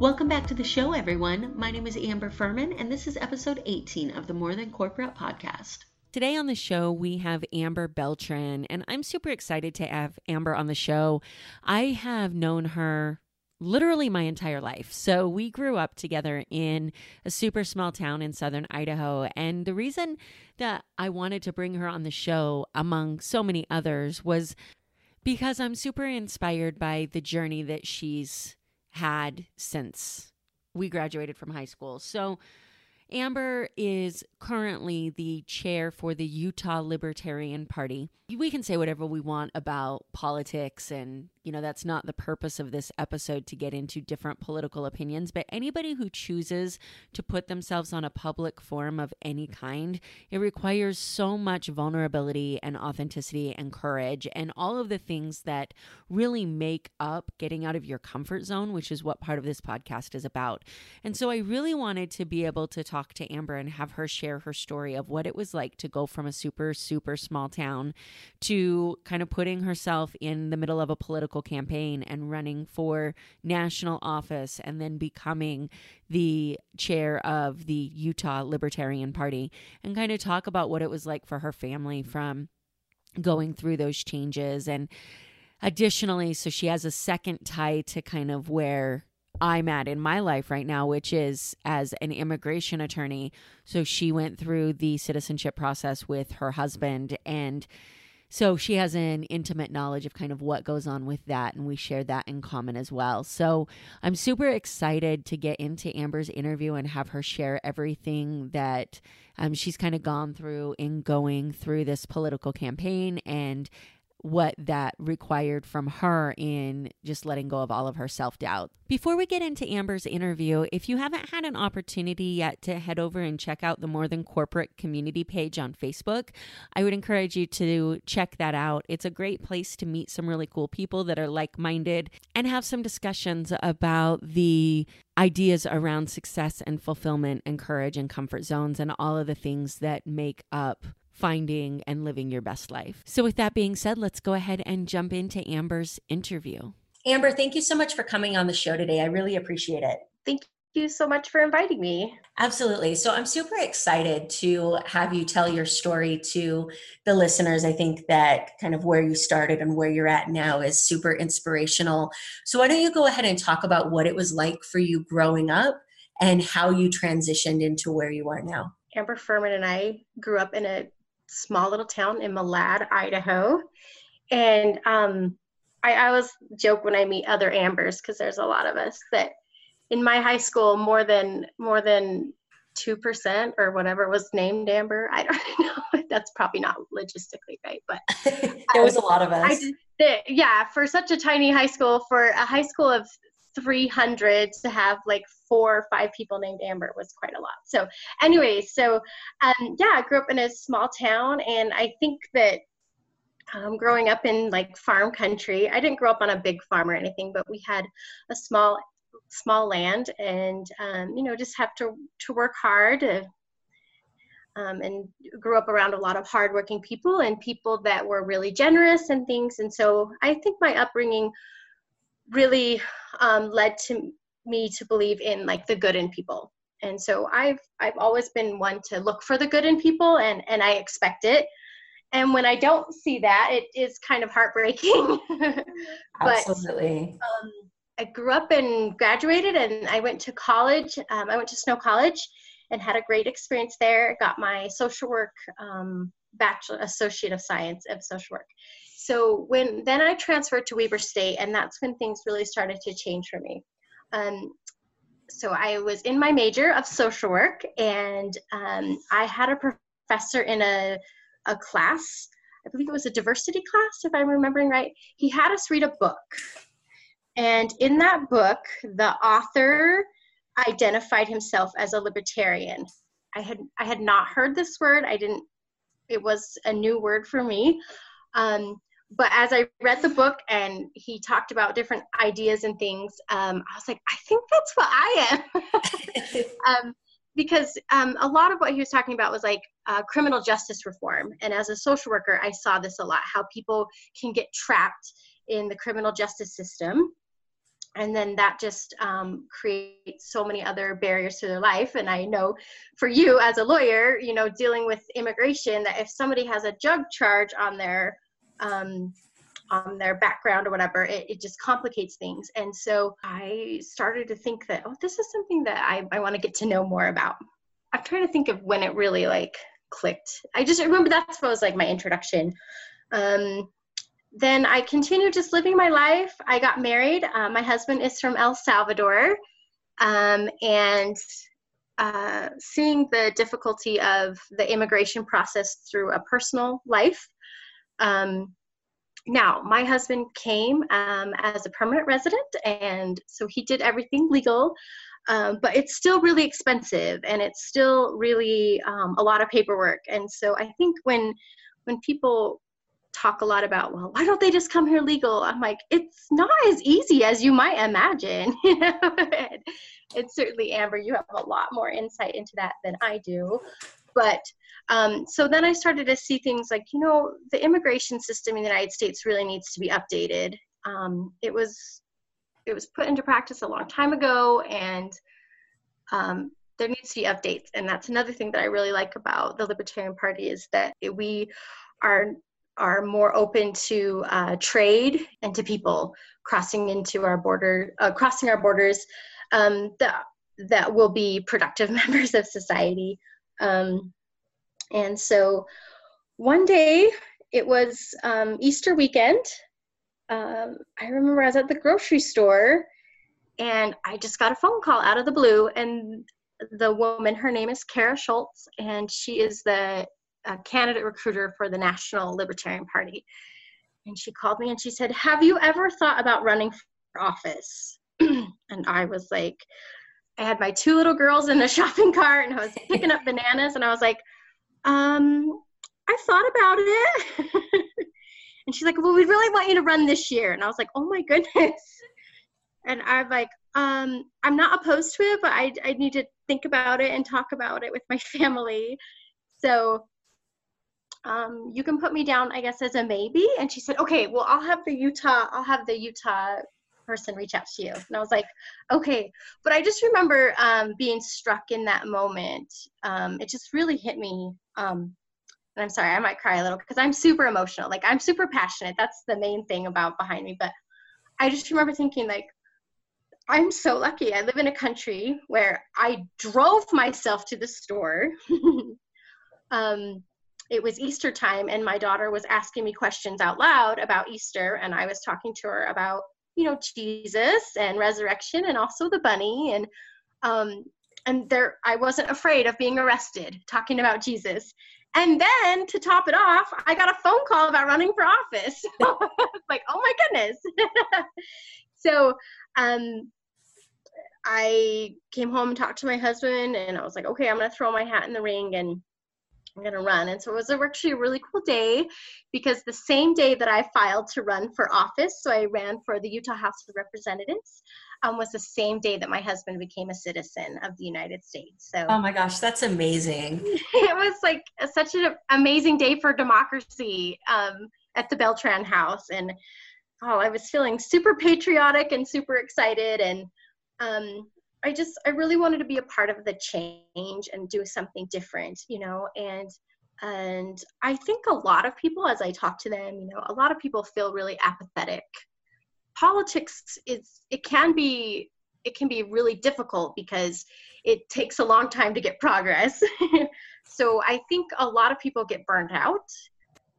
Welcome back to the show, everyone. My name is Amber Furman, and this is episode 18 of the More Than Corporate podcast. Today on the show, we have Amber Beltran, and I'm super excited to have Amber on the show. I have known her literally my entire life. So we grew up together in a super small town in southern Idaho. And the reason that I wanted to bring her on the show, among so many others, was because I'm super inspired by the journey that she's had since we graduated from high school. So, Amber is currently the chair for the Utah Libertarian Party. We can say whatever we want about politics and you know, that's not the purpose of this episode to get into different political opinions, but anybody who chooses to put themselves on a public forum of any kind, it requires so much vulnerability and authenticity and courage and all of the things that really make up getting out of your comfort zone, which is what part of this podcast is about. And so I really wanted to be able to talk to Amber and have her share her story of what it was like to go from a super, super small town to kind of putting herself in the middle of a political political campaign and running for national office and then becoming the chair of the Utah Libertarian Party and kind of talk about what it was like for her family from going through those changes and additionally so she has a second tie to kind of where I'm at in my life right now, which is as an immigration attorney. So she went through the citizenship process with her husband and so she has an intimate knowledge of kind of what goes on with that, and we share that in common as well. So I'm super excited to get into Amber's interview and have her share everything that um, she's kind of gone through in going through this political campaign and what that required from her in just letting go of all of her self doubt. Before we get into Amber's interview, if you haven't had an opportunity yet to head over and check out the More Than Corporate community page on Facebook, I would encourage you to check that out. It's a great place to meet some really cool people that are like minded and have some discussions about the ideas around success and fulfillment and courage and comfort zones and all of the things that make up finding and living your best life. So, with that being said, let's go ahead and jump into Amber's interview. Amber, thank you so much for coming on the show today. I really appreciate it. Thank you so much for inviting me. Absolutely. So, I'm super excited to have you tell your story to the listeners. I think that kind of where you started and where you're at now is super inspirational. So, why don't you go ahead and talk about what it was like for you growing up and how you transitioned into where you are now? Amber Furman and I grew up in a small little town in Malad, Idaho. And um, I, I always joke when I meet other Ambers because there's a lot of us that in my high school more than more than two percent or whatever was named Amber. I don't know. That's probably not logistically right, but there was a lot of us. I, yeah, for such a tiny high school, for a high school of 300 to have like four or five people named Amber was quite a lot. So, anyway, so um, yeah, I grew up in a small town, and I think that um, growing up in like farm country, I didn't grow up on a big farm or anything, but we had a small small land, and um, you know, just have to to work hard. To, um, and grew up around a lot of hardworking people and people that were really generous and things. And so I think my upbringing really um, led to me to believe in like the good in people. And so i've i've always been one to look for the good in people and and i expect it. And when i don't see that it is kind of heartbreaking. But absolutely. um, i grew up and graduated and i went to college um, i went to snow college and had a great experience there got my social work um, bachelor associate of science of social work so when then I transferred to Weber State, and that's when things really started to change for me. Um, so I was in my major of social work, and um, I had a professor in a a class. I believe it was a diversity class, if I'm remembering right. He had us read a book, and in that book, the author identified himself as a libertarian. I had I had not heard this word. I didn't. It was a new word for me. Um, but as I read the book and he talked about different ideas and things, um, I was like, I think that's what I am. um, because um, a lot of what he was talking about was like uh, criminal justice reform. And as a social worker, I saw this a lot how people can get trapped in the criminal justice system. And then that just um, creates so many other barriers to their life. And I know for you as a lawyer, you know, dealing with immigration, that if somebody has a drug charge on their um, on their background or whatever, it, it just complicates things. And so I started to think that, oh, this is something that I, I want to get to know more about. I'm trying to think of when it really like clicked. I just remember that's what was like my introduction. Um, then I continued just living my life. I got married. Uh, my husband is from El Salvador. Um, and uh, seeing the difficulty of the immigration process through a personal life, um, now, my husband came um, as a permanent resident, and so he did everything legal, um, but it's still really expensive, and it's still really um, a lot of paperwork. And so I think when when people talk a lot about, well, why don't they just come here legal? I'm like, it's not as easy as you might imagine. You know, it's certainly Amber, you have a lot more insight into that than I do. But um, so then I started to see things like, you know, the immigration system in the United States really needs to be updated. Um, it was it was put into practice a long time ago, and um, there needs to be updates. And that's another thing that I really like about the Libertarian Party is that we are are more open to uh, trade and to people crossing into our border, uh, crossing our borders um, that that will be productive members of society. Um, and so one day, it was um, Easter weekend. Um, I remember I was at the grocery store and I just got a phone call out of the blue. And the woman, her name is Kara Schultz, and she is the uh, candidate recruiter for the National Libertarian Party. And she called me and she said, Have you ever thought about running for office? and I was like, I had my two little girls in the shopping cart and I was picking up bananas and I was like, um, I thought about it. and she's like, well, we really want you to run this year. And I was like, oh my goodness. And I'm like, um, I'm not opposed to it, but I, I need to think about it and talk about it with my family. So um, you can put me down, I guess, as a maybe. And she said, okay, well, I'll have the Utah, I'll have the Utah person reach out to you. And I was like, okay. But I just remember um, being struck in that moment. Um, it just really hit me. Um, and I'm sorry, I might cry a little because I'm super emotional. Like I'm super passionate. That's the main thing about behind me. But I just remember thinking like, I'm so lucky. I live in a country where I drove myself to the store. um, it was Easter time, and my daughter was asking me questions out loud about Easter, and I was talking to her about you know jesus and resurrection and also the bunny and um and there i wasn't afraid of being arrested talking about jesus. And then to top it off i got a phone call about running for office. Like oh my goodness. So um i came home and talked to my husband and i was like okay i'm gonna throw my hat in the ring and I'm going to run. And so it was actually a really cool day because the same day that I filed to run for office, so I ran for the Utah House of Representatives, um, was the same day that my husband became a citizen of the United States. So oh my gosh, that's amazing! it was like a, such an amazing day for democracy um, at the Beltran House, and oh, I was feeling super patriotic and super excited, and um, I just I really wanted to be a part of the change and do something different, you know, and and I think a lot of people as I talk to them, you know, a lot of people feel really apathetic. Politics is it can be it can be really difficult because it takes a long time to get progress. so I think a lot of people get burned out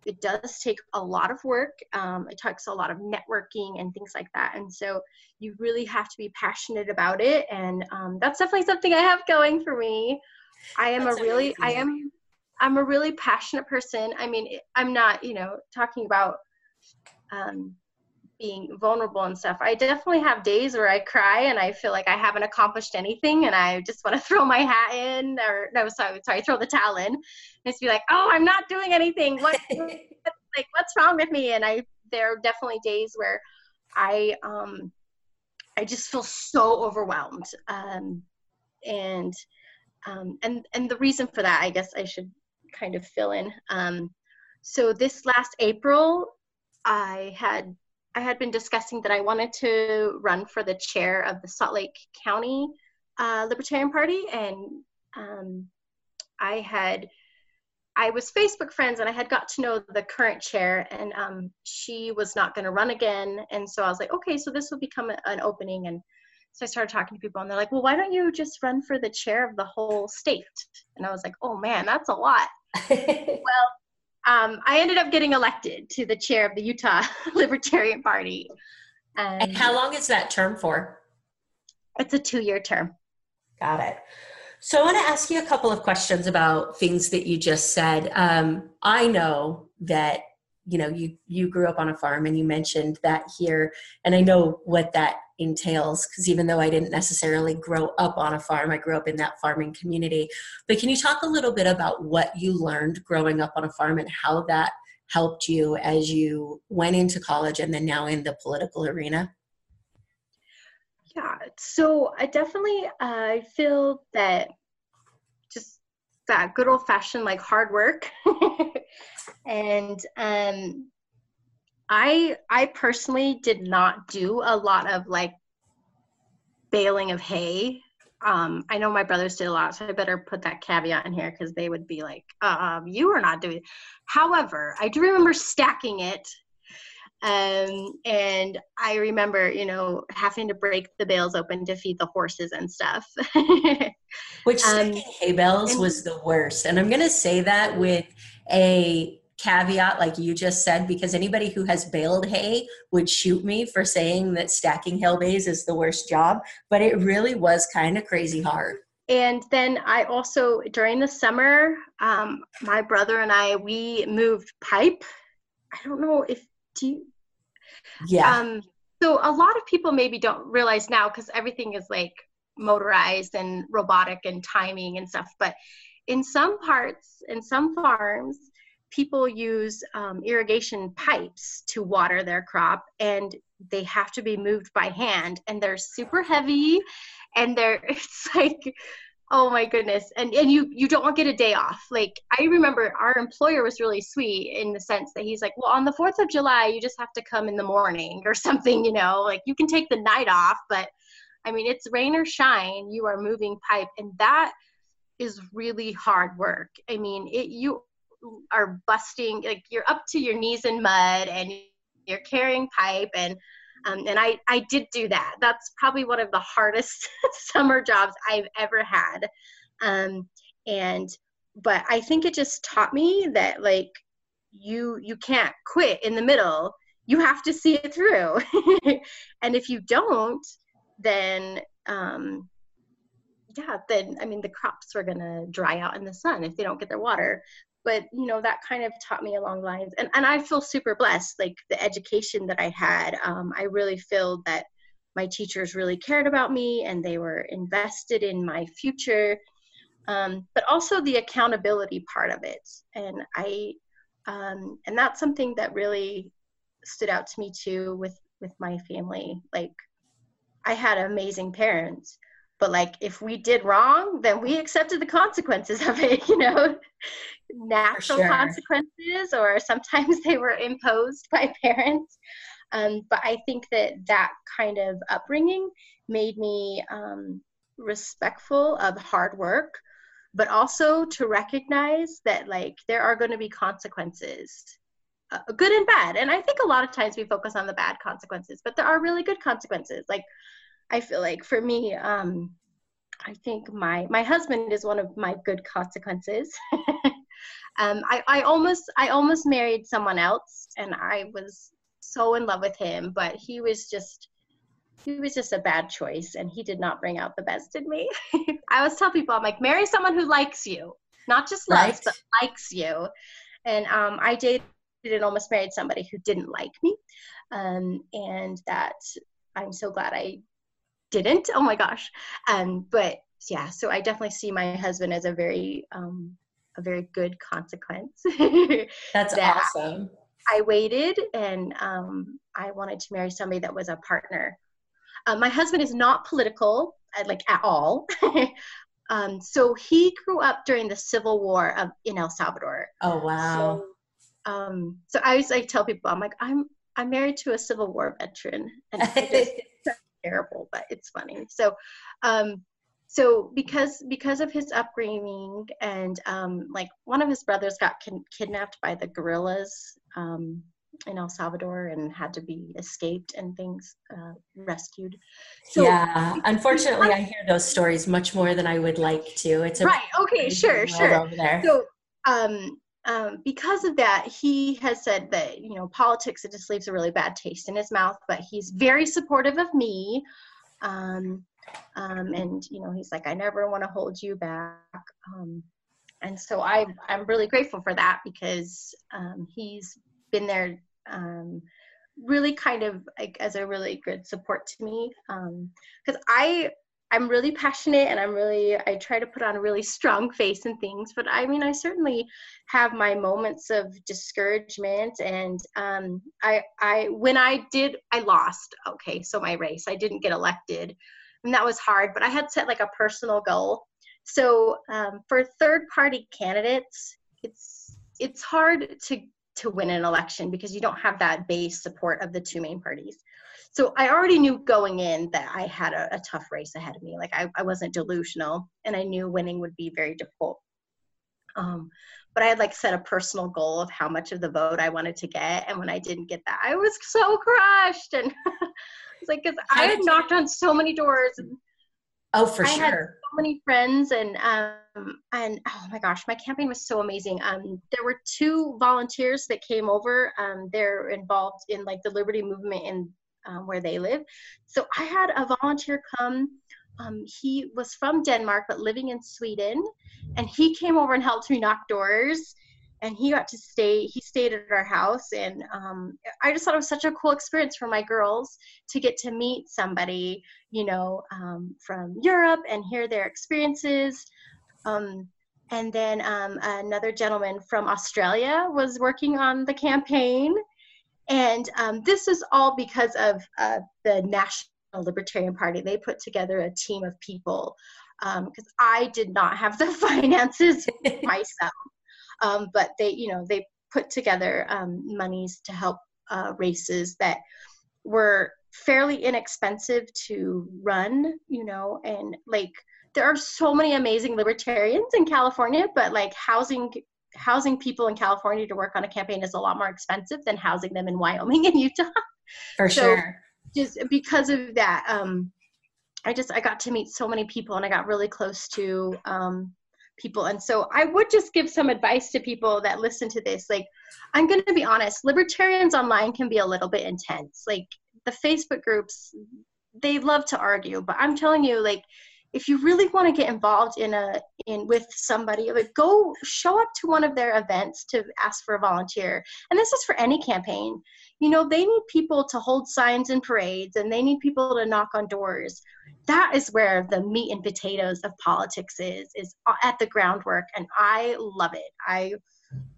it does take a lot of work. Um, it takes a lot of networking and things like that. And so you really have to be passionate about it. And um, that's definitely something I have going for me. I am that's a really, amazing. I am, I'm a really passionate person. I mean, I'm not, you know, talking about um, being vulnerable and stuff. I definitely have days where I cry and I feel like I haven't accomplished anything and I just want to throw my hat in or no, sorry, sorry, throw the towel in. And just be like, oh, I'm not doing anything. What, like, what's wrong with me? And I, there are definitely days where I, um, I just feel so overwhelmed. Um, and, um, and, and the reason for that, I guess I should kind of fill in. Um, so this last April, I had I had been discussing that I wanted to run for the chair of the Salt Lake County uh, Libertarian Party, and um, I had I was Facebook friends, and I had got to know the current chair, and um, she was not going to run again, and so I was like, okay, so this will become a, an opening, and so I started talking to people, and they're like, well, why don't you just run for the chair of the whole state? And I was like, oh man, that's a lot. well, um, I ended up getting elected to the chair of the Utah Libertarian Party. Um, and how long is that term for? It's a two year term. Got it. So I want to ask you a couple of questions about things that you just said. Um, I know that you know you you grew up on a farm and you mentioned that here and i know what that entails because even though i didn't necessarily grow up on a farm i grew up in that farming community. But can you talk a little bit about what you learned growing up on a farm and how that helped you as you went into college and then now in the political arena? Yeah so i definitely uh, i feel that just that good old fashioned like hard work. And um, I I personally did not do a lot of like baling of hay. Um, I know my brothers did a lot, so I better put that caveat in here because they would be like, um, "You are not doing." It. However, I do remember stacking it, um, and I remember, you know, having to break the bales open to feed the horses and stuff. Which um, hay bales was the worst, and I'm gonna say that with a caveat like you just said because anybody who has baled hay would shoot me for saying that stacking hay bales is the worst job but it really was kind of crazy hard. And then i also during the summer um, my brother and i we moved pipe. I don't know if do you? Yeah. Um, so a lot of people maybe don't realize now because everything is like motorized and robotic and timing and stuff but in some parts in some farms people use um, irrigation pipes to water their crop and they have to be moved by hand and they're super heavy and they're it's like oh my goodness and and you you don't get a day off. Like i remember our employer was really sweet in the sense that he's like well on the 4th of july you just have to come in the morning or something you know? Like you can take the night off but i mean it's rain or shine you are moving pipe and that is really hard work. I mean it you are busting like you're up to your knees in mud and you're carrying pipe and um, and I, I did do that. That's probably one of the hardest summer jobs I've ever had. Um, and, but I think it just taught me that like you, you can't quit in the middle. You have to see it through. and if you don't, then, um, yeah, then I mean the crops are gonna dry out in the sun if they don't get their water but you know that kind of taught me along lines and, and i feel super blessed like the education that i had um, i really feel that my teachers really cared about me and they were invested in my future um, but also the accountability part of it and i um, and that's something that really stood out to me too with with my family like i had amazing parents but like if we did wrong then we accepted the consequences of it you know? Natural sure. consequences or sometimes they were imposed by parents. Um, but i think that that kind of upbringing made me um, respectful of hard work but also to recognize that like there are going to be consequences uh, good and bad. And i think a lot of times we focus on the bad consequences but there are really good consequences. Like I feel like for me, um, I think my my husband is one of my good consequences. um, I, I almost I almost married someone else, and I was so in love with him, but he was just he was just a bad choice, and he did not bring out the best in me. I always tell people, I'm like, marry someone who likes you, not just loves, right. but likes you. And um, I dated and almost married somebody who didn't like me. um, and that I'm so glad I didn't. Oh my gosh. Um, but yeah, so I definitely see my husband as a very um, a very good consequence. That's that awesome. I waited and um, I wanted to marry somebody that was a partner. Uh, my husband is not political, uh, like at all. um, so he grew up during the Civil War of in El Salvador. Oh wow. So, um, so I always like tell people, I'm like, I'm I'm married to a Civil War veteran, and it's terrible, but it's funny. So, um, so because because of his upbringing and um, like one of his brothers got kidnapped by the guerrillas um, in El Salvador and had to be escaped and things uh, rescued. So, yeah, unfortunately, I hear those stories much more than I would like to. It's right. Okay, sure, sure. Over there. So, um, um, because of that, he has said that you know politics it just leaves a really bad taste in his mouth. But he's very supportive of me, um, um, and you know he's like, I never want to hold you back. Um, and so I I'm really grateful for that because um, he's been there um, really kind of like as a really good support to me because I I'm really passionate and I'm really I try to put on a really strong face and things but I mean I certainly have my moments of discouragement and um, I I when I did I lost okay so my race I didn't get elected and that was hard but I had set like a personal goal so um, for third party candidates it's it's hard to to win an election because you don't have that base support of the two main parties. So I already knew going in that I had a, a tough race ahead of me. Like I, I wasn't delusional and I knew winning would be very difficult. Um, but I had like set a personal goal of how much of the vote I wanted to get. And when I didn't get that, I was so crushed. And it's like, cause I had knocked on so many doors Oh, for I sure. Had so many friends, and um, and oh my gosh, my campaign was so amazing. Um, there were two volunteers that came over. Um, they're involved in like the Liberty Movement in um, where they live. So I had a volunteer come. Um, he was from Denmark but living in Sweden, and he came over and helped me knock doors and he got to stay he stayed at our house and um, i just thought it was such a cool experience for my girls to get to meet somebody you know um, from europe and hear their experiences um, and then um, another gentleman from australia was working on the campaign and um, this is all because of uh, the national libertarian party. They put together a team of people because um, i did not have the finances myself. Um, but they you know they put together um, monies to help uh, races that were fairly inexpensive to run you know and like there are so many amazing libertarians in california but like housing housing people in california to work on a campaign is a lot more expensive than housing them in wyoming and utah for so sure just because of that um i just i got to meet so many people and i got really close to um people. And so I would just give some advice to people that listen to this. Like, I'm going to be honest, libertarians online can be a little bit intense. Like, the Facebook groups, they love to argue, but I'm telling you, like, if you really want to get involved in a in with somebody go show up to one of their events to ask for a volunteer. And this is for any campaign. You know they need people to hold signs in parades and they need people to knock on doors. That is where the meat and potatoes of politics is is at the groundwork and i love it. I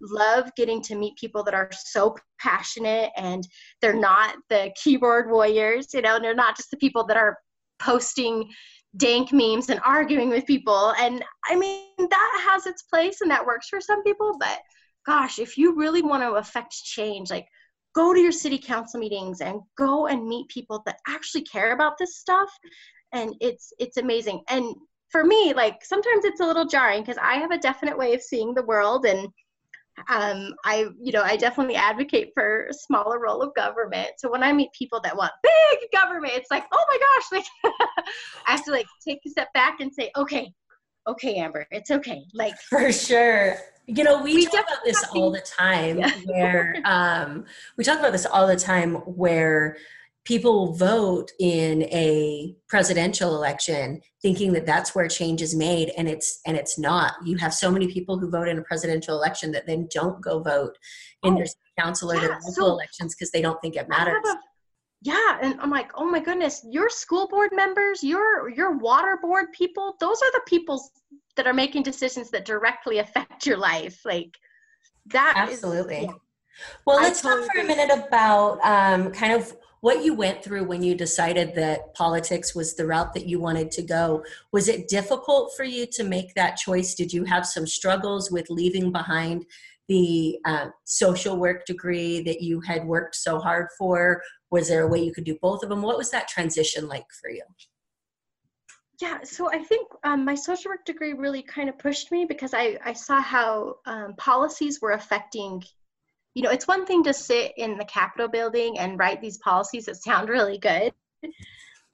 love getting to meet people that are so passionate and they're not the keyboard warriors you know they're not just the people that are posting dank memes and arguing with people. And i mean that has its place and that works for some people but gosh if you really want to affect change like go to your city council meetings and go and meet people that actually care about this stuff and it's it's amazing. And for me like sometimes it's a little jarring because i have a definite way of seeing the world and um, I, you know, I definitely advocate for a smaller role of government. So when I meet people that want big government, it's like, oh my gosh, like I have to like take a step back and say, okay, okay, Amber, it's okay. Like for sure. You know, we, we talk about this all the time yeah. where um, we talk about this all the time where people vote in a presidential election thinking that that's where change is made and it's and it's not. You have so many people who vote in a presidential election that then don't go vote in oh, their council or yeah, their local so elections because they don't think it matters. a, yeah and i'm like oh my goodness your school board members your your water board people those are the people that are making decisions that directly affect your life. Like that absolutely. is, yeah. well let's talk for a minute about um, kind of what you went through when you decided that politics was the route that you wanted to go was it difficult for you to make that choice? Did you have some struggles with leaving behind the uh, social work degree that you had worked so hard for? Was there a way you could do both of them? What was that transition like for you? Yeah so i think um, my social work degree really kind of pushed me because i, I saw how um, policies were affecting you know, it's one thing to sit in the Capitol building and write these policies that sound really good,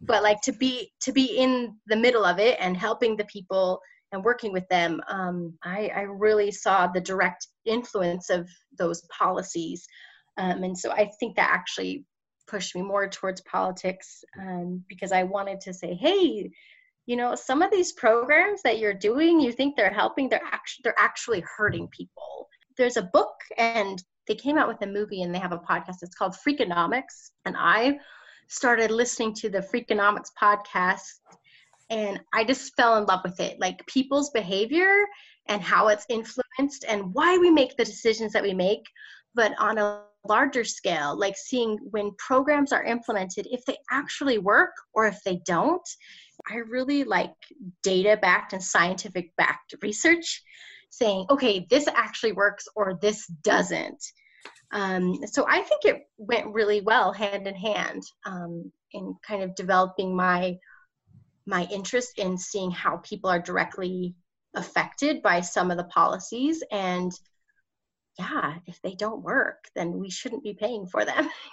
but like to be to be in the middle of it and helping the people and working with them, um, I, I really saw the direct influence of those policies, um, and so I think that actually pushed me more towards politics um, because I wanted to say, hey, you know, some of these programs that you're doing, you think they're helping, they're actually they're actually hurting people. There's a book and they came out with a movie and they have a podcast. It's called Freakonomics. And I started listening to the Freakonomics podcast and I just fell in love with it. Like people's behavior and how it's influenced and why we make the decisions that we make, but on a larger scale, like seeing when programs are implemented, if they actually work or if they don't. I really like data backed and scientific backed research saying, okay, this actually works or this doesn't. Um, so I think it went really well hand in hand um, in kind of developing my my interest in seeing how people are directly affected by some of the policies and yeah if they don't work then we shouldn't be paying for them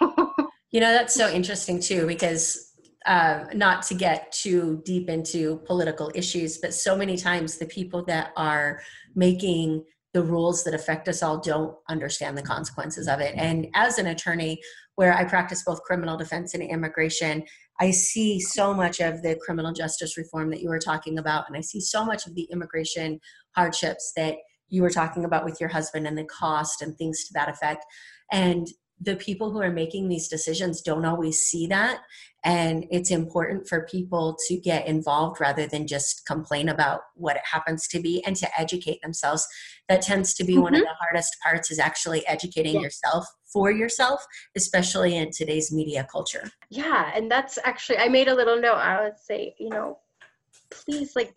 you know that's so interesting too because uh, not to get too deep into political issues, but so many times the people that are making the rules that affect us all don't understand the consequences of it. And as an attorney, where I practice both criminal defense and immigration, I see so much of the criminal justice reform that you were talking about, and I see so much of the immigration hardships that you were talking about with your husband and the cost and things to that effect. And the people who are making these decisions don't always see that and it's important for people to get involved rather than just complain about what it happens to be and to educate themselves that tends to be mm-hmm. one of mm-hmm. the hardest parts is actually educating yeah. yourself for yourself especially in today's media culture yeah and that's actually i made a little note i would say you know please like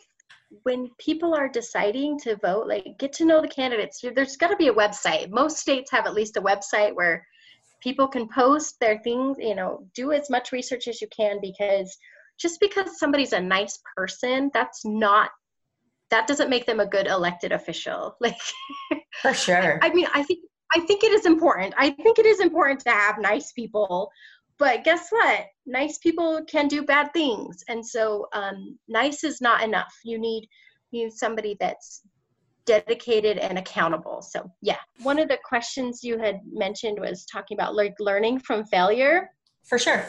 when people are deciding to vote like get to know the candidates there's got to be a website most states have at least a website where people can post their things you know do as much research as you can because just because somebody's a nice person that's not that doesn't make them a good elected official. Like for sure. I mean i think i think it is important. I think it is important to have nice people but guess what? Nice people can do bad things. And so um, nice is not enough. You need you need somebody that's dedicated and accountable. So, yeah. One of the questions you had mentioned was talking about like learning from failure. For sure.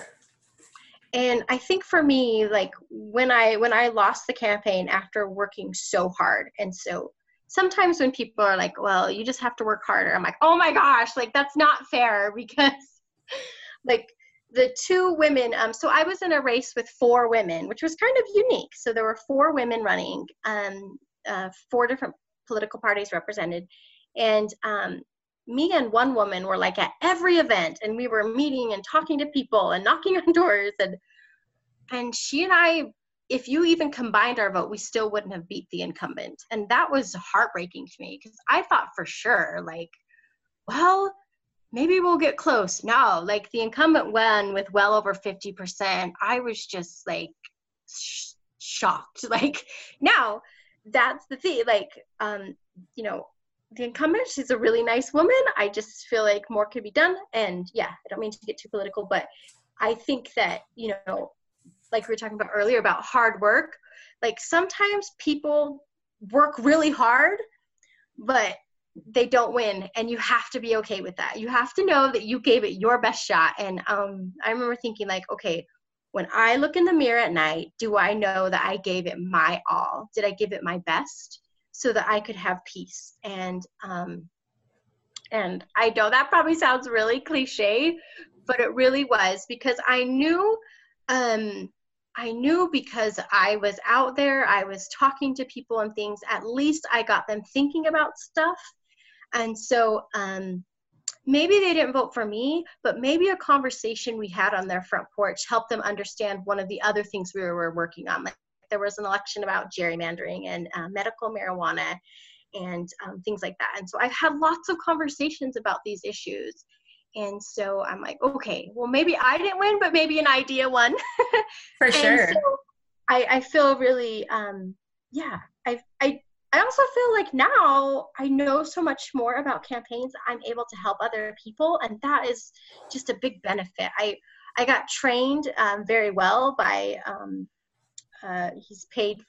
And I think for me like when I when I lost the campaign after working so hard and so sometimes when people are like, "Well, you just have to work harder." I'm like, "Oh my gosh, like that's not fair because like the two women um, so i was in a race with four women which was kind of unique so there were four women running um, uh, four different political parties represented. And um, me and one woman were like at every event and we were meeting and talking to people and knocking on doors. And and she and I if you even combined our vote we still wouldn't have beat the incumbent. And that was heartbreaking to me because I thought for sure like well maybe we'll get close. No like the incumbent won with well over 50% I was just like sh- shocked. Like now that's the thing like um you know the incumbent she's a really nice woman. I just feel like more could be done. And yeah i don't mean to get too political but i think that you know like we were talking about earlier about hard work like sometimes people work really hard but they don't win. And you have to be okay with that. You have to know that you gave it your best shot. And um, i remember thinking like okay when i look in the mirror at night do i know that i gave it my all? Did i give it my best so that i could have peace? And um, and i know that probably sounds really cliche but it really was because i knew um, I knew because I was out there, I was talking to people and things, at least I got them thinking about stuff. And so um, maybe they didn't vote for me, but maybe a conversation we had on their front porch helped them understand one of the other things we were working on. Like there was an election about gerrymandering and uh, medical marijuana and um, things like that. And so I've had lots of conversations about these issues. And so I'm like, okay, well, maybe I didn't win, but maybe an idea won. For sure. So I, I feel really, um, yeah, I, I I also feel like now I know so much more about campaigns. I'm able to help other people, and that is just a big benefit. I I got trained um, very well by um, uh, he's paid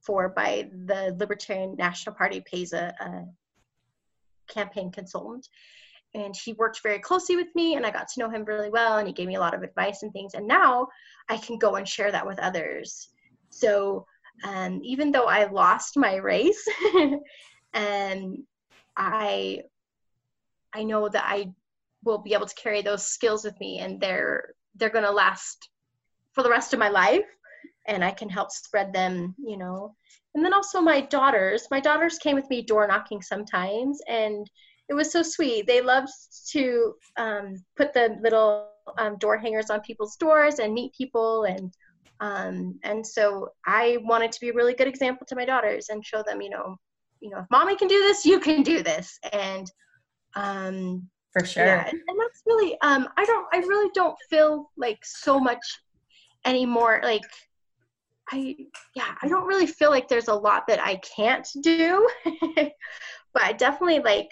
for by the Libertarian National Party pays a, a campaign consultant, and he worked very closely with me, and I got to know him really well, and he gave me a lot of advice and things. And now I can go and share that with others. So and even though I lost my race, and I I know that I will be able to carry those skills with me and they're they're going to last for the rest of my life and I can help spread them, you know. And then also my daughters, my daughters came with me door knocking sometimes and it was so sweet. They loved to um, put the little um, door hangers on people's doors and meet people and um, and so I wanted to be a really good example to my daughters and show them, you know, you know, if mommy can do this, you can do this. And um, for sure. Yeah, and, and that's really, um, I don't, I really don't feel like so much anymore. Like, I, yeah, I don't really feel like there's a lot that I can't do, but I definitely like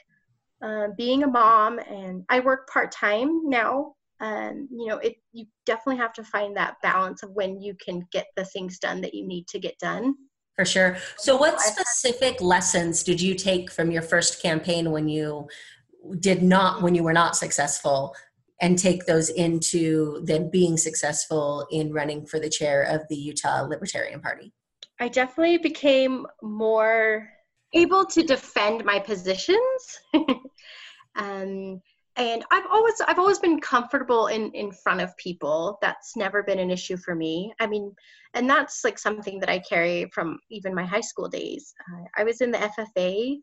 uh, being a mom and I work part time now um, you know it you definitely have to find that balance of when you can get the things done that you need to get done. For sure. So what specific lessons did you take from your first campaign when you did not when you were not successful and take those into then being successful in running for the chair of the utah libertarian party? I definitely became more able to defend my positions. Um, and i've always i've always been comfortable in in front of people. That's never been an issue for me. I mean and that's like something that i carry from even my high school days. Uh, i was in the ffa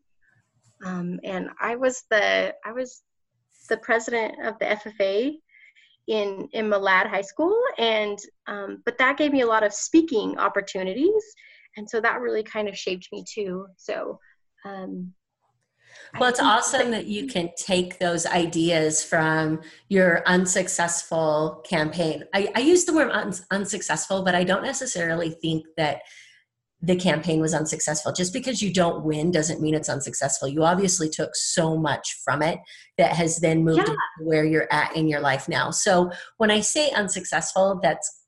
um, and i was the i was the president of the ffa in in malad high school and um, but that gave me a lot of speaking opportunities and so that really kind of shaped me too. So um, well, it's awesome that you can take those ideas from your unsuccessful campaign. I, I use the word un- unsuccessful, but I don't necessarily think that the campaign was unsuccessful. Just because you don't win doesn't mean it's unsuccessful. You obviously took so much from it that has then moved yeah. where you're at in your life now. So when I say unsuccessful, that's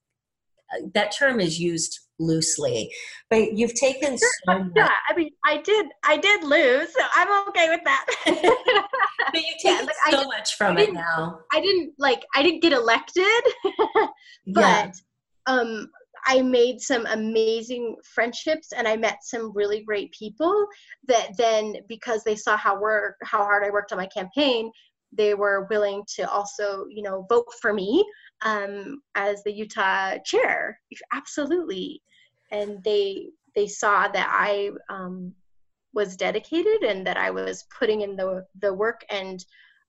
uh, that term is used loosely but you've taken so much. yeah i mean i did i did lose so i'm okay with that but you take yeah, like, so much from it now i didn't like i didn't get elected but yeah. um I made some amazing friendships and I met some really great people that then because they saw how work how hard I worked on my campaign, they were willing to also, you know, vote for me um, as the Utah chair. Absolutely, and they they saw that I um, was dedicated and that I was putting in the the work. And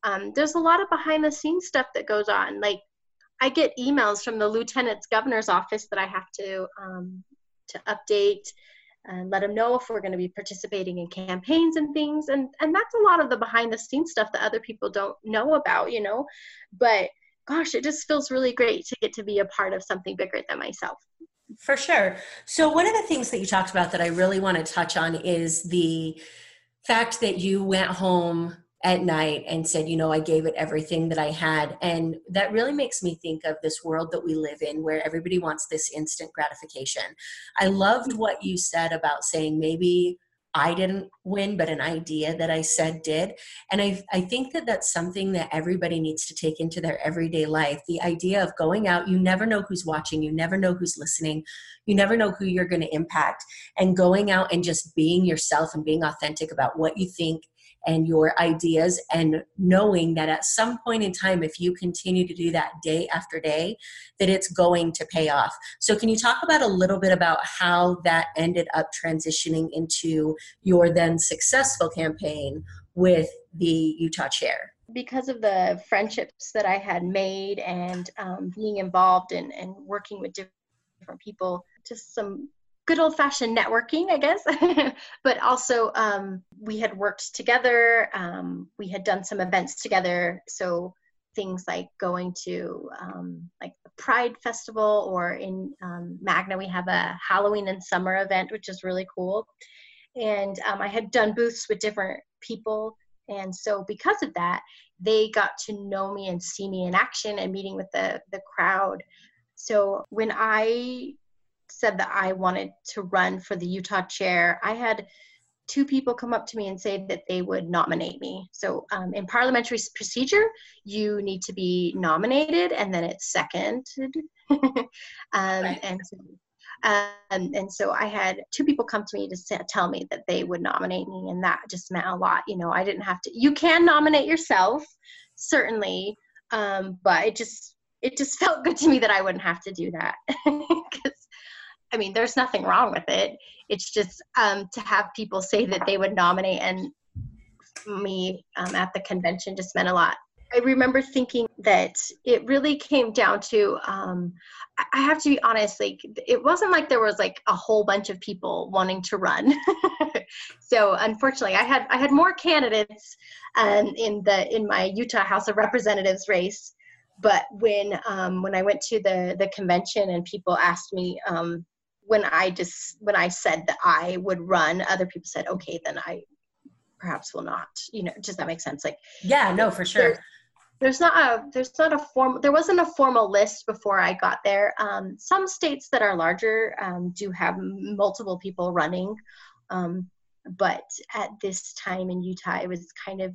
um, there's a lot of behind the scenes stuff that goes on. Like I get emails from the lieutenant's governor's office that I have to um, to update and let them know if we're going to be participating in campaigns and things and and that's a lot of the behind the scenes stuff that other people don't know about you know but gosh it just feels really great to get to be a part of something bigger than myself for sure so one of the things that you talked about that i really want to touch on is the fact that you went home at night and said, you know, I gave it everything that I had. And that really makes me think of this world that we live in where everybody wants this instant gratification. I loved what you said about saying maybe I didn't win, but an idea that I said did. And I, I think that that's something that everybody needs to take into their everyday life. The idea of going out, you never know who's watching, you never know who's listening, you never know who you're going to impact. And going out and just being yourself and being authentic about what you think and your ideas and knowing that at some point in time if you continue to do that day after day that it's going to pay off. So can you talk about a little bit about how that ended up transitioning into your then successful campaign with the utah chair? Because of the friendships that I had made and um, being involved in and working with different people, just some good old fashioned networking, I guess. but also, um, we had worked together. Um, we had done some events together. So things like going to um, like the Pride Festival, or in um, Magna, we have a Halloween and summer event, which is really cool. And um, I had done booths with different people. And so, because of that, they got to know me and see me in action and meeting with the, the crowd. So, when I said that I wanted to run for the Utah chair, I had two people come up to me and say that they would nominate me. So um, in parliamentary procedure, you need to be nominated and then it's seconded. um, right. and, so, um, and so I had two people come to me to say, tell me that they would nominate me, and that just meant a lot. You know, I didn't have to. You can nominate yourself, certainly, um, but it just it just felt good to me that I wouldn't have to do that because I mean, there's nothing wrong with it. It's just um, to have people say that they would nominate and me um, at the convention just meant a lot. I remember thinking that it really came down to um, I have to be honest, like it wasn't like there was like a whole bunch of people wanting to run. so unfortunately, I had I had more candidates um, in the in my Utah House of Representatives race. But when um, when I went to the the convention and people asked me um, when I just when I said that I would run, other people said, okay, then I perhaps will not. You know, does that make sense? Like, yeah, no, for sure. There's, not a there's not a form there wasn't a formal list before I got there. Um, some states that are larger um, do have multiple people running, um, but at this time in Utah, it was kind of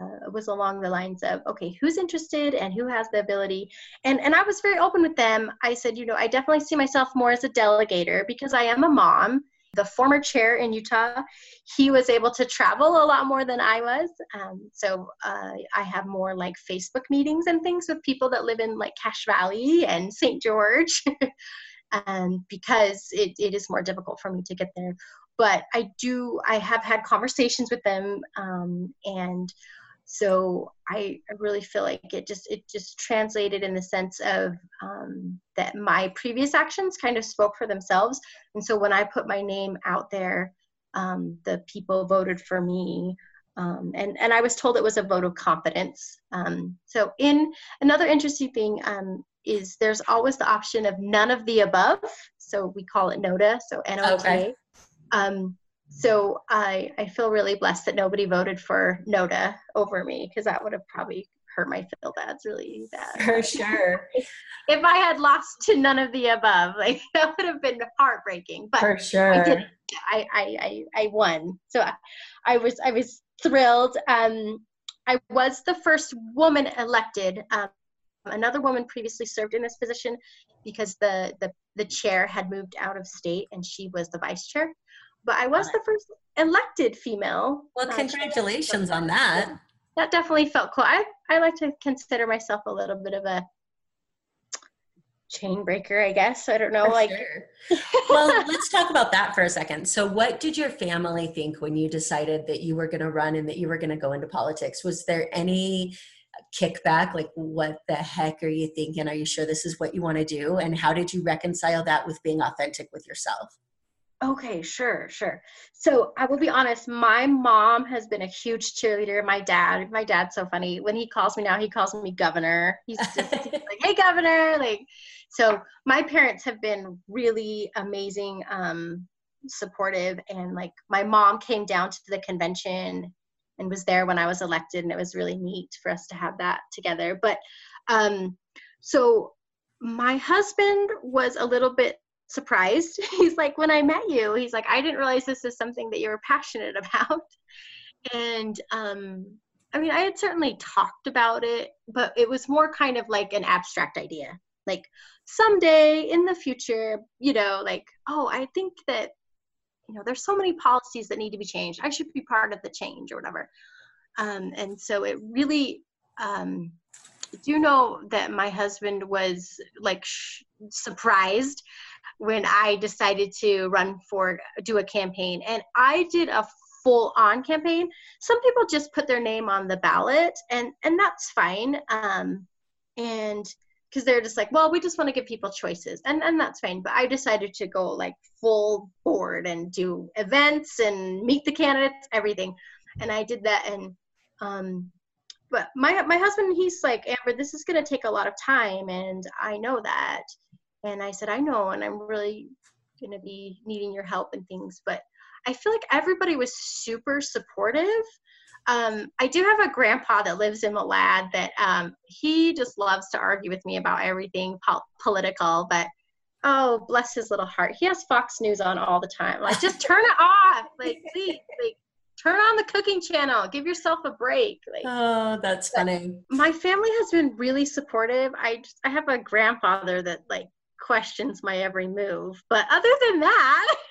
uh, was along the lines of okay who's interested and who has the ability? And and i was very open with them. I said you know i definitely see myself more as a delegator because i am a mom. The former chair in utah he was able to travel a lot more than i was. Um, so uh, i have more like facebook meetings and things with people that live in like cache valley and st george um, because it, it is more difficult for me to get there. But i do i have had conversations with them um, and so I, I, really feel like it just it just translated in the sense of um, that my previous actions kind of spoke for themselves. And so when i put my name out there um, the people voted for me um, and and i was told it was a vote of confidence. Um, so in another interesting thing um, is there's always the option of none of the above. So we call it NOTA so n-o-t-a okay. So I I feel really blessed that nobody voted for Nota over me because that would have probably hurt my feel dads really bad. For sure. if I had lost to none of the above, like that would have been heartbreaking. But for sure, I did. I I I, I won. So I, I was I was thrilled. Um, I was the first woman elected. Um, another woman previously served in this position because the the the chair had moved out of state and she was the vice chair but I was the first elected female. Well, uh, congratulations on that. That definitely felt cool. I, I like to consider myself a little bit of a chain breaker, I guess. I don't know. For like, sure. well, let's talk about that for a second. So, what did your family think when you decided that you were going to run and that you were going to go into politics? Was there any kickback? Like, what the heck are you thinking? Are you sure this is what you want to do? And how did you reconcile that with being authentic with yourself? Okay, sure, sure. So I will be honest, my mom has been a huge cheerleader. My dad, my dad's so funny. When he calls me now, he calls me governor. He's just like, hey, governor. Like, so my parents have been really amazing, um, supportive. And like, my mom came down to the convention and was there when I was elected. And it was really neat for us to have that together. But um, so my husband was a little bit surprised. He's like, when I met you, he's like, I didn't realize this is something that you were passionate about. And um, I mean, I had certainly talked about it, but it was more kind of like an abstract idea. Like someday in the future, you know, like, oh, I think that, you know, there's so many policies that need to be changed. I should be part of the change or whatever. Um, and so it really, um, do know that my husband was like sh- surprised when I decided to run for do a campaign, and I did a full on campaign. Some people just put their name on the ballot, and and that's fine. Um, and because they're just like, well, we just want to give people choices, and and that's fine. But I decided to go like full board and do events and meet the candidates, everything, and I did that. And um, but my my husband, he's like, Amber, this is to take a lot of time, and I know that. And I said, I know, and I'm really going to be needing your help and things. But I feel like everybody was super supportive. Um, I do have a grandpa that lives in Malad that um, he just loves to argue with me about everything po- political, but oh, bless his little heart. He has Fox News on all the time. Like, just turn it off. Like, please, like, turn on the cooking channel. Give yourself a break. Like, oh, that's funny. My family has been really supportive. I just, I have a grandfather that like questions my every move. But other than that,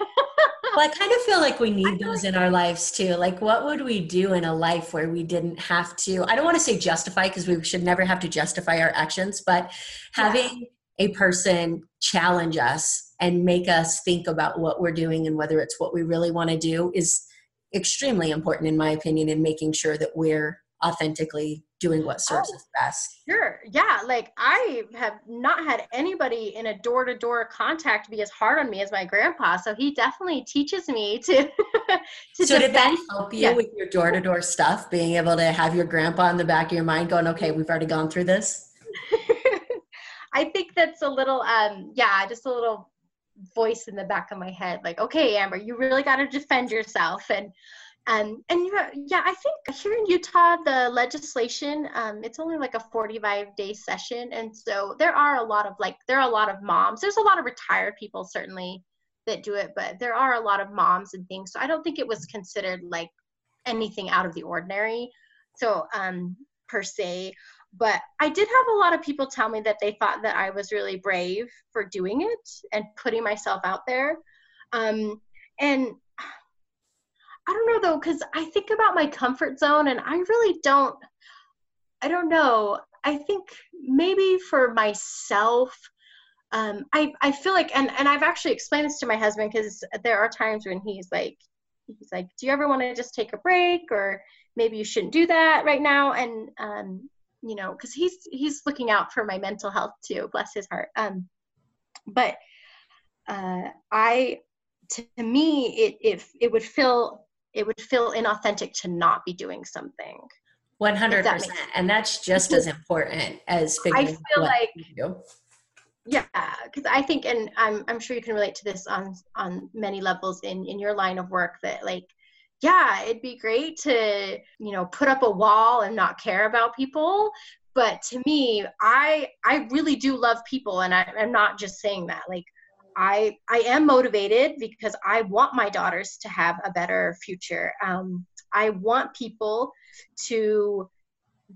well, I kind of feel like we need those in our lives too. Like, what would we do in a life where we didn't have to? I don't want to say justify because we should never have to justify our actions, but having yeah. a person challenge us and make us think about what we're doing and whether it's what we really want to do is extremely important, in my opinion, in making sure that we're authentically doing what serves oh, us best. Sure. Yeah. Like I have not had anybody in a door to door contact be as hard on me as my grandpa. So he definitely teaches me to. to so did that help you yeah. with your door to door stuff? Being able to have your grandpa in the back of your mind going, okay, we've already gone through this? I think that's a little, um, yeah, just a little voice in the back of my head like okay amber you really got to defend yourself and um, and yeah, yeah, I think here in Utah, the legislation, um, it's only like a 45 day session. And so there are a lot of like, there are a lot of moms. There's a lot of retired people certainly that do it, but there are a lot of moms and things. So I don't think it was considered like anything out of the ordinary. So, um, per se, but I did have a lot of people tell me that they thought that I was really brave for doing it and putting myself out there. Um, and I don't know though, because I think about my comfort zone and I really don't, I don't know. I think maybe for myself, um, I, I feel like, and, and I've actually explained this to my husband because there are times when he's like, he's like, do you ever want to just take a break or maybe you shouldn't do that right now? And, um, you know, because he's, he's looking out for my mental health too, bless his heart. Um, but uh, I, to me, it, it, it would feel it would feel inauthentic to not be doing something. 100%. That and that's just as important as figuring I feel like, yeah, because I think, and I'm, I'm sure you can relate to this on, on many levels in, in your line of work that like, yeah, it'd be great to, you know, put up a wall and not care about people. But to me, I, I really do love people. And I, I'm not just saying that like, I I am motivated because I want my daughters to have a better future. Um, I want people to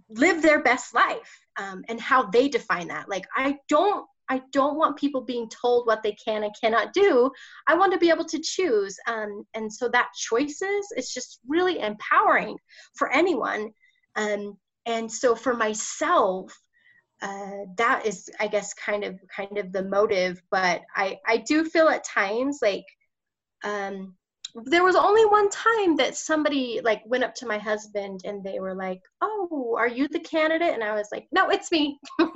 live their best life um, and how they define that. Like I don't I don't want people being told what they can and cannot do. I want to be able to choose. Um, and so that choices is just really empowering for anyone. Um, and so for myself, uh, that is i guess kind of kind of the motive but i i do feel at times like um there was only one time that somebody like went up to my husband and they were like oh are you the candidate? And i was like no it's me.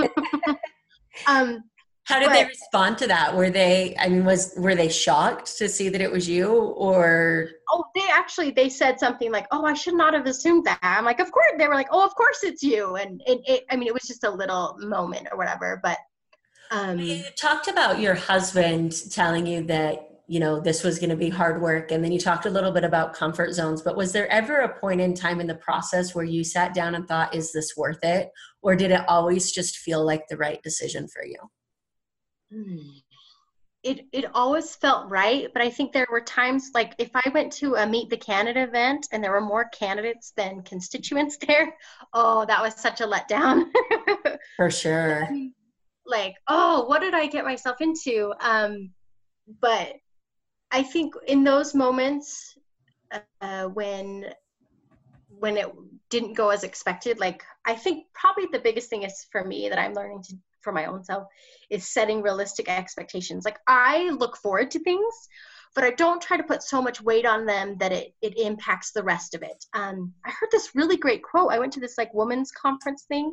Um how did but, they respond to that? Were they I mean was were they shocked to see that it was you or Oh, they actually they said something like, "Oh, I should not have assumed that." I'm like, "Of course." They were like, "Oh, of course it's you." And it, it I mean, it was just a little moment or whatever, but um You talked about your husband telling you that you know this was going to be hard work and then you talked a little bit about comfort zones but was there ever a point in time in the process where you sat down and thought is this worth it or did it always just feel like the right decision for you. It it always felt right but i think there were times like if i went to a meet the candidate event and there were more candidates than constituents there oh that was such a letdown. For sure. Like oh what did i get myself into? Um but i think in those moments uh, when when it didn't go as expected like i think probably the biggest thing is for me that i'm learning to for my own self is setting realistic expectations. Like I look forward to things, but I don't try to put so much weight on them that it, it impacts the rest of it. Um, I heard this really great quote. I went to this like women's conference thing,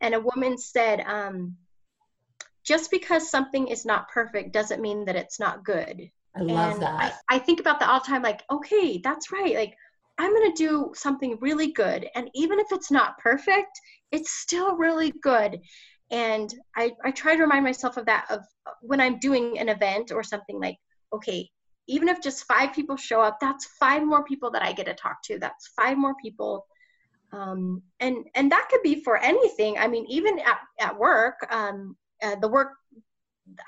and a woman said, um, just because something is not perfect doesn't mean that it's not good. I love and that. I, I think about that all the time, like, okay, that's right. Like, I'm going to do something really good. And even if it's not perfect, it's still really good and I, I try to remind myself of that of when i'm doing an event or something like okay even if just five people show up that's five more people that i get to talk to. That's five more people. Um, and and that could be for anything. I mean even at, at work um, uh, the work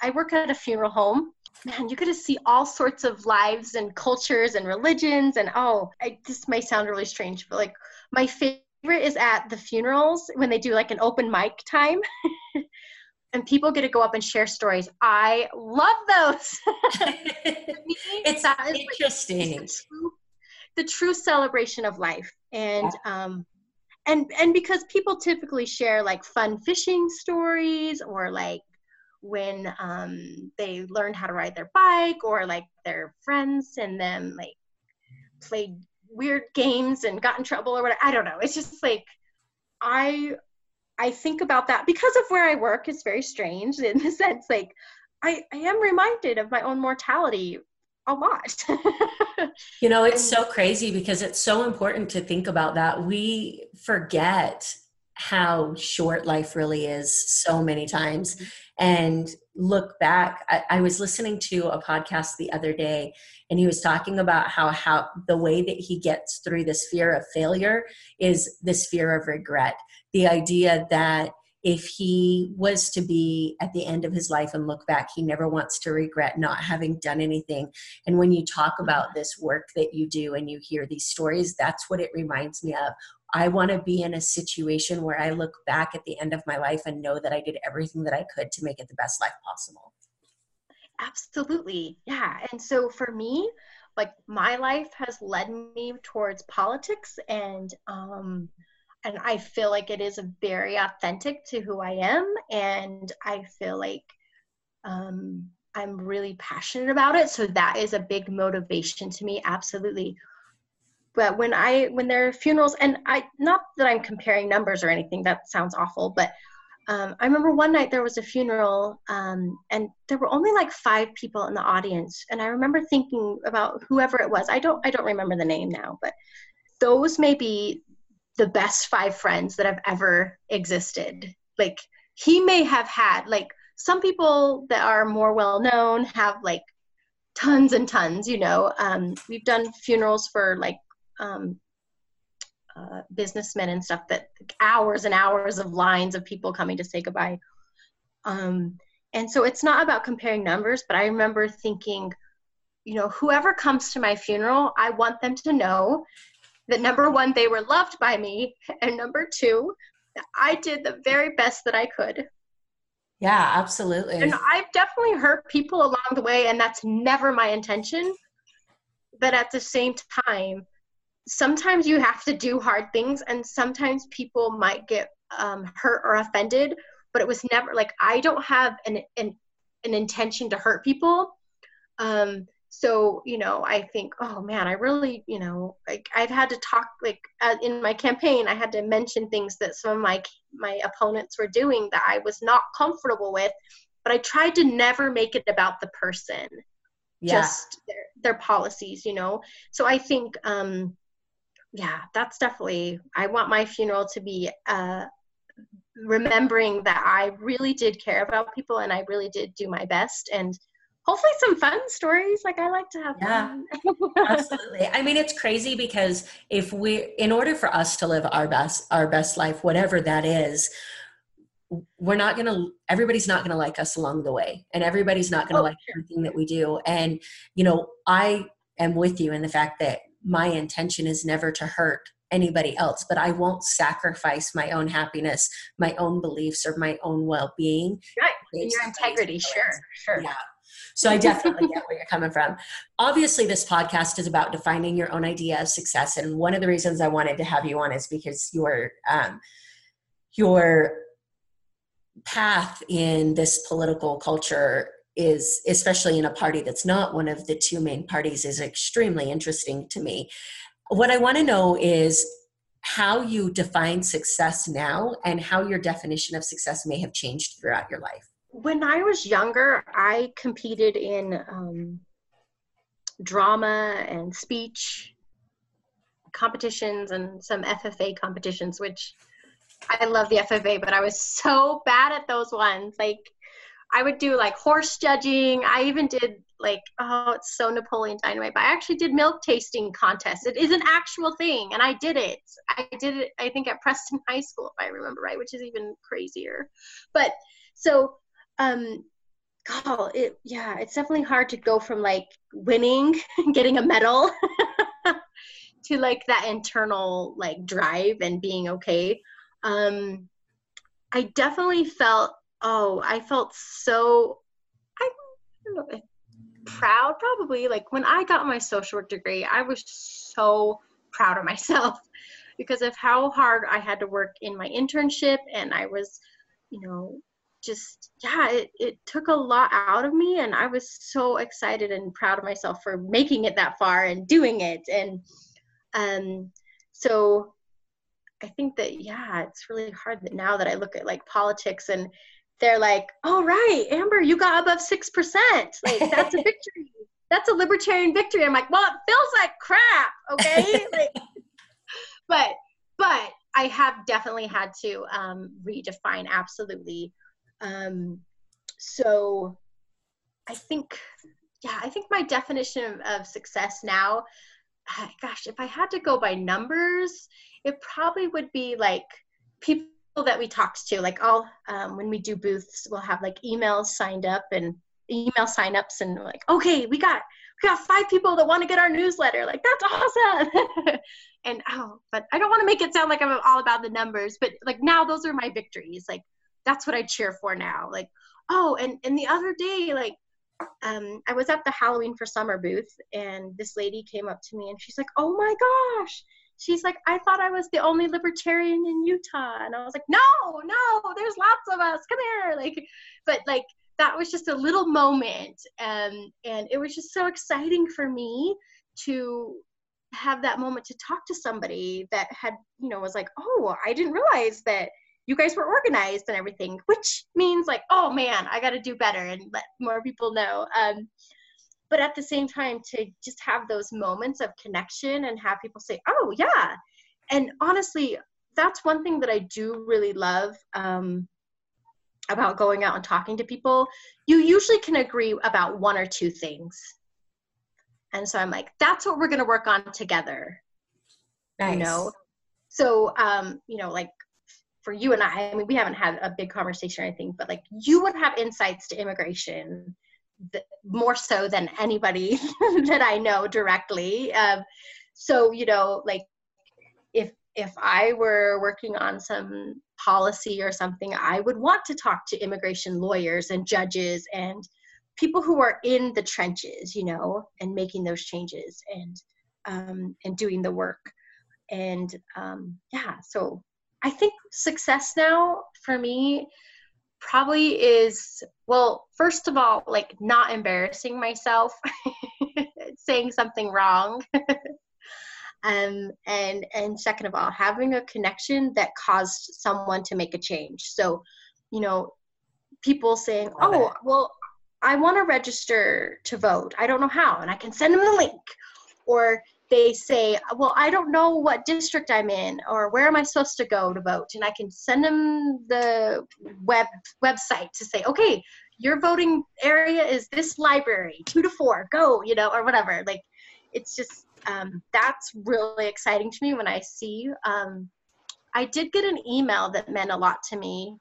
i work at a funeral home. Man you get to see all sorts of lives and cultures and religions and oh I, this may sound really strange but like my favorite favorite is at the funerals when they do like an open mic time. and people get to go up and share stories. I love those. it's interesting. Like the, true, the, true, celebration of life. And yeah. um and and because people typically share like fun fishing stories or like when um they learned how to ride their bike or like their friends and them like played weird games and got in trouble or whatever. I don't know. It's just like I I think about that because of where I work is very strange in the sense like I, I am reminded of my own mortality a lot. you know, it's so crazy because it's so important to think about that. We forget how short life really is so many times. Mm-hmm. And look back, I, I was listening to a podcast the other day and he was talking about how how the way that he gets through this fear of failure is this fear of regret. The idea that if he was to be at the end of his life and look back, he never wants to regret not having done anything. And when you talk about this work that you do and you hear these stories, that's what it reminds me of. I want to be in a situation where I look back at the end of my life and know that I did everything that I could to make it the best life possible. Absolutely. Yeah. And so for me, like my life has led me towards politics and um and I feel like it is very authentic to who I am and I feel like um I'm really passionate about it so that is a big motivation to me absolutely but when I when there are funerals and I not that I'm comparing numbers or anything that sounds awful but um, I remember one night there was a funeral, um, and there were only like five people in the audience. And I remember thinking about whoever it was. I don't, I don't remember the name now, but those may be the best five friends that have ever existed. Like he may have had like some people that are more well known have like tons and tons. You know, um, we've done funerals for like um, uh, businessmen and stuff that hours and hours of lines of people coming to say goodbye. Um, and so it's not about comparing numbers, but I remember thinking, you know, whoever comes to my funeral, I want them to know that number one, they were loved by me, and number two, I did the very best that I could. Yeah, absolutely. And I've definitely hurt people along the way, and that's never my intention. But at the same time, sometimes you have to do hard things and sometimes people might get um, hurt or offended but it was never like i don't have an an, an intention to hurt people um, so you know i think oh man i really you know like i've had to talk like uh, in my campaign i had to mention things that some of my my opponents were doing that i was not comfortable with but i tried to never make it about the person yeah. just their, their policies you know so i think um yeah, that's definitely, I want my funeral to be uh, remembering that I really did care about people and I really did do my best and hopefully some fun stories. Like I like to have yeah, fun. absolutely. I mean, it's crazy because if we, in order for us to live our best, our best life, whatever that is, we're not going to everybody's not going to like us along the way and everybody's not going to oh, like sure. everything that we do and you know i am with you in the fact that my intention is never to hurt anybody else but i won't sacrifice my own happiness my own beliefs or my own well-being right your integrity sure sure yeah so I definitely get where you're coming from. Obviously, this podcast is about defining your own idea of success, and one of the reasons I wanted to have you on is because your um, your path in this political culture is especially in a party that's not one of the two main parties is extremely interesting to me what i want to know is how you define success now and how your definition of success may have changed throughout your life when i was younger i competed in um, drama and speech competitions and some ffa competitions which I love the FFA, but I was so bad at those ones. Like I would do like horse judging. I even did like oh, it's so Napoleon Dynamite. But I actually did milk tasting contests. It is an actual thing, and I did it. I did it. I think at Preston High School, if I remember right, which is even crazier. But so um God, it yeah, it's definitely hard to go from like winning, getting a medal, to like that internal like drive and being okay um, I definitely felt, oh, I felt so, I don't know, proud probably. Like when I got my social work degree, I was so proud of myself because of how hard I had to work in my internship and I was, you know, just yeah it, it took a lot out of me and i was so excited and proud of myself for making it that far and doing it and um so I think that yeah, it's really hard that now that I look at like politics and they're like, "Oh right, Amber, you got above six percent. Like that's a victory. That's a libertarian victory." I'm like, "Well, it feels like crap, okay?" like, but but I have definitely had to um, redefine absolutely. Um, so I think yeah, I think my definition of, of success now gosh, if I had to go by numbers, it probably would be like people that we talked to. Like all um, when we do booths, we'll have like emails signed up and email signups, and like, okay, we got we got five people that want to get our newsletter. Like that's awesome. and oh, but I don't want to make it sound like I'm all about the numbers. But like now, those are my victories. Like that's what I cheer for now. Like oh, and and the other day, like um, I was at the Halloween for Summer booth, and this lady came up to me and she's like, "Oh my gosh!" She's like, "I thought I was the only libertarian in Utah," and I was like, "No, no, there's lots of us. Come here!" Like, but like that was just a little moment, um, and it was just so exciting for me to have that moment to talk to somebody that had, you know, was like, "Oh, I didn't realize that." You guys were organized and everything, which means like, oh man, I got to do better and let more people know. Um, but at the same time, to just have those moments of connection and have people say, oh yeah. And honestly, that's one thing that I do really love um, about going out and talking to people. You usually can agree about one or two things. And so I'm like, that's what we're going to work on together. Nice. You know? So, um, you know, like for you and I, I mean, we haven't had a big conversation or anything, but like you would have insights to immigration that, more so than anybody that I know directly. Um, so, you know, like if if I were working on some policy or something, I would want to talk to immigration lawyers and judges and people who are in the trenches, you know, and making those changes and um, and doing the work. And um, yeah, so I think success now for me probably is well first of all like not embarrassing myself saying something wrong. Um, and and second of all having a connection that caused someone to make a change. So you know people saying oh well i want to register to vote. I don't know how and i can send them the link. Or they say, well, I don't know what district I'm in or where am I supposed to go to vote, and I can send them the web website to say, okay, your voting area is this library, two to four, go, you know, or whatever. Like, it's just um, that's really exciting to me when I see. Um, I did get an email that meant a lot to me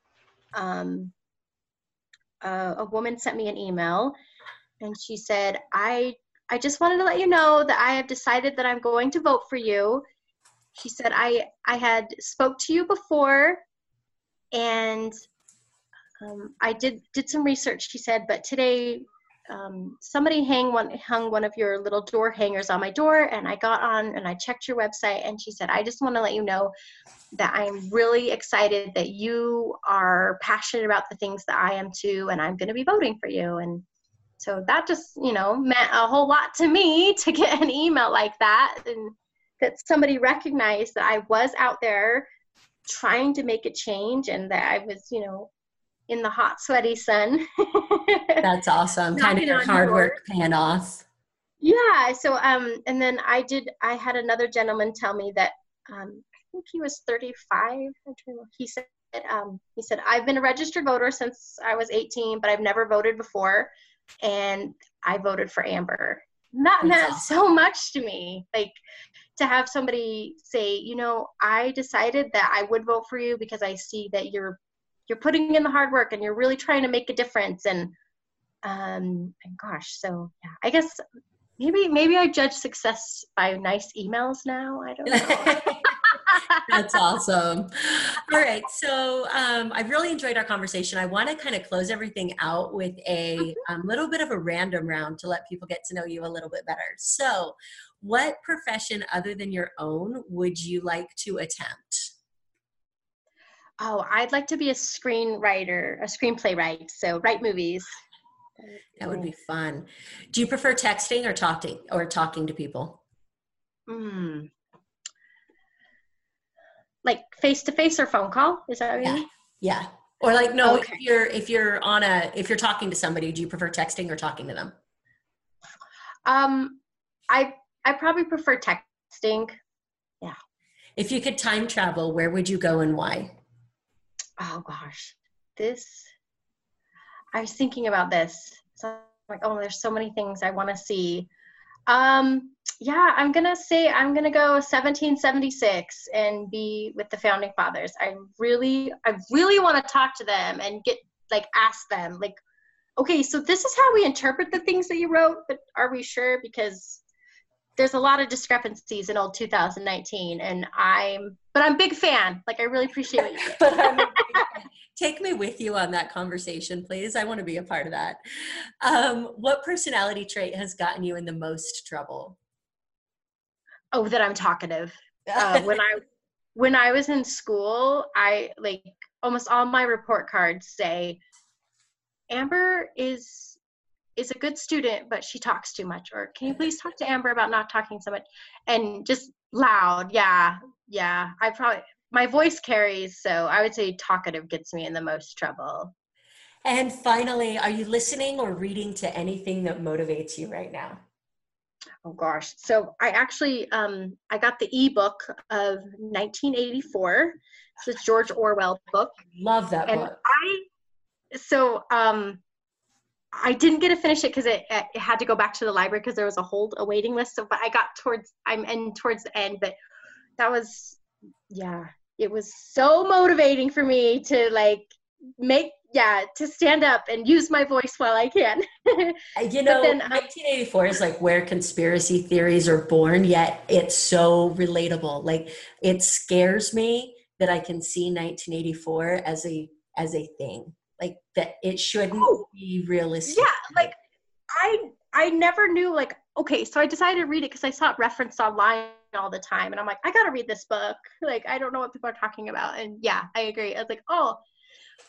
um, uh, a woman sent me an email and she said, I, I just wanted to let you know that I have decided that I'm going to vote for you. She said, I, I had spoke to you before and um, I did, did some research, she said, but today um, somebody hang one, hung one of your little door hangers on my door and I got on and I checked your website and she said, I just want to let you know that I'm really excited that you are passionate about the things that I am too and I'm going to be voting for you. And so that just, you know, meant a whole lot to me to get an email like that and that somebody recognized that I was out there trying to make a change and that I was, you know, in the hot, sweaty sun. That's awesome. kind of hard work paying off. Yeah. So, um, and then I did, I had another gentleman tell me that, um, I think he was 35. He said, um, he said, I've been a registered voter since I was 18, but I've never voted before. And I voted for Amber. That meant awesome. so much to me. Like, to have somebody say, you know, I decided that I would vote for you because I see that you're you're putting in the hard work and you're really trying to make a difference and um and gosh so yeah i guess maybe maybe i judge success by nice emails now i don't know That's awesome. All right. So um, I've really enjoyed our conversation. I want to kind of close everything out with a mm-hmm. um, little bit of a random round to let people get to know you a little bit better. So, what profession other than your own would you like to attempt? Oh, I'd like to be a screenwriter, a screenplay writer. So write movies. That would be fun. Do you prefer texting or talking or talking to people? Hmm. Like face to face or phone call? Is that what yeah. you mean? Yeah. Or like no, okay. if you're if you're on a if you're talking to somebody, do you prefer texting or talking to them? Um, I I probably prefer texting. Yeah. If you could time travel, where would you go and why? oh gosh, this, I was thinking about this. So I'm like, oh, there's so many things I want to see. Um, yeah, I'm gonna say I'm gonna go 1776 and be with the founding fathers. I really, I really want to talk to them and get like ask them like, okay, so this is how we interpret the things that you wrote, but are we sure? Because there's a lot of discrepancies in old 2019 and i'm but i'm big fan like i really appreciate what you did but take me with you on that conversation please i want to be a part of that um, what personality trait has gotten you in the most trouble oh that i'm talkative uh, when i when i was in school i like almost all my report cards say amber is is a good student, but she talks too much. Or can you please talk to Amber about not talking so much? And just loud. Yeah. Yeah. I probably, my voice carries. So I would say talkative gets me in the most trouble. And finally, are you listening or reading to anything that motivates you right now? Oh gosh. So I actually um I got the ebook of 1984. It's a George Orwell book. Love that and book. I so um I didn't get to finish it because it, it had to go back to the library because there was a hold a waiting list. So, but I got towards I'm in towards the end, but that was yeah, it was so motivating for me to like make yeah to stand up and use my voice while I can. Uh, you know, then, 1984 is like where conspiracy theories are born. Yet it's so relatable. Like it scares me that I can see 1984 as a as a thing like that it shouldn't oh, be realistic yeah like i i never knew like okay so i decided to read it because i saw it referenced online all the time and i'm like i gotta read this book. Like i don't know what people are talking about and yeah i agree. I was like oh.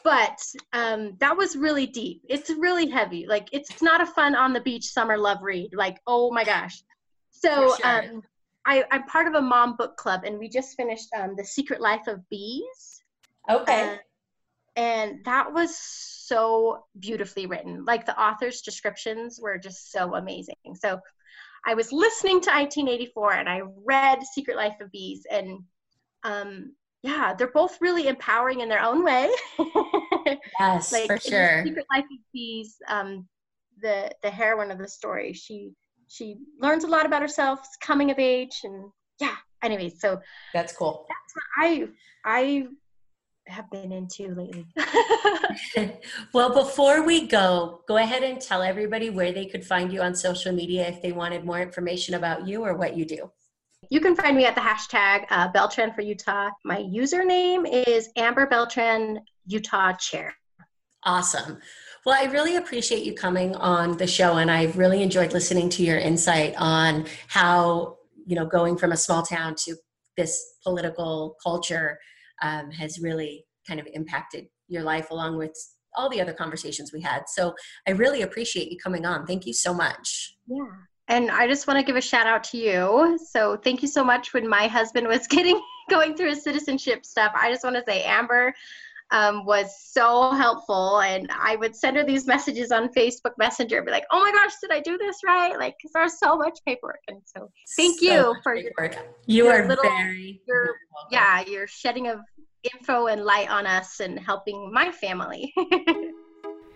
But um that was really deep. It's really heavy. Like it's not a fun on the beach summer love read. Like oh my gosh. So sure. um I, i'm part of a mom book club and we just finished um the secret life of bees. Okay. And that was so beautifully written. Like the author's descriptions were just so amazing. So i was listening to 1984 and i read secret life of bees and um yeah they're both really empowering in their own way. Yes like for sure. Secret life of bees um the the heroine of the story she she learns a lot about herself coming of age and yeah anyway so that's cool. that's what i i have been into lately. well, before we go, go ahead and tell everybody where they could find you on social media if they wanted more information about you or what you do. You can find me at the hashtag uh, Beltran for Utah. My username is Amber Beltran Utah Chair. Awesome. Well, I really appreciate you coming on the show, and I've really enjoyed listening to your insight on how you know going from a small town to this political culture um, has really kind of impacted your life along with all the other conversations we had. So I really appreciate you coming on. Thank you so much. Yeah. And I just want to give a shout out to you. So thank you so much when my husband was getting going through his citizenship stuff. I just want to say Amber um, was so helpful. And I would send her these messages on Facebook Messenger, be like, oh my gosh, did I do this right? Like, because there's so much paperwork. And so thank so you for your, you your are little, very, your, yeah, your shedding of info and light on us and helping my family.